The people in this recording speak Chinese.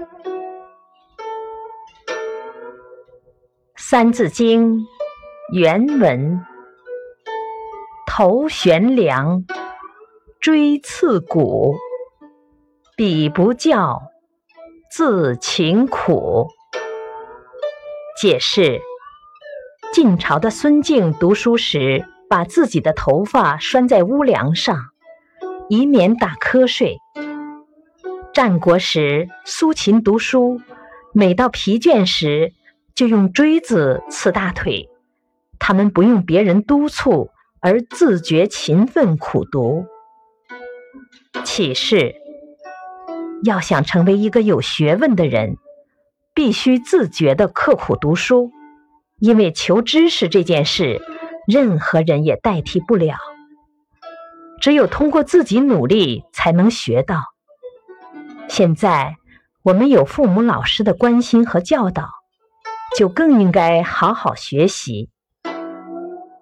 《三字经》原文：头悬梁，锥刺股，彼不教，自勤苦。解释：晋朝的孙敬读书时，把自己的头发拴在屋梁上，以免打瞌睡。战国时，苏秦读书，每到疲倦时，就用锥子刺大腿，他们不用别人督促，而自觉勤奋苦读。启示：要想成为一个有学问的人，必须自觉的刻苦读书，因为求知识这件事，任何人也代替不了。只有通过自己努力，才能学到。现在我们有父母、老师的关心和教导。就更应该好好学习。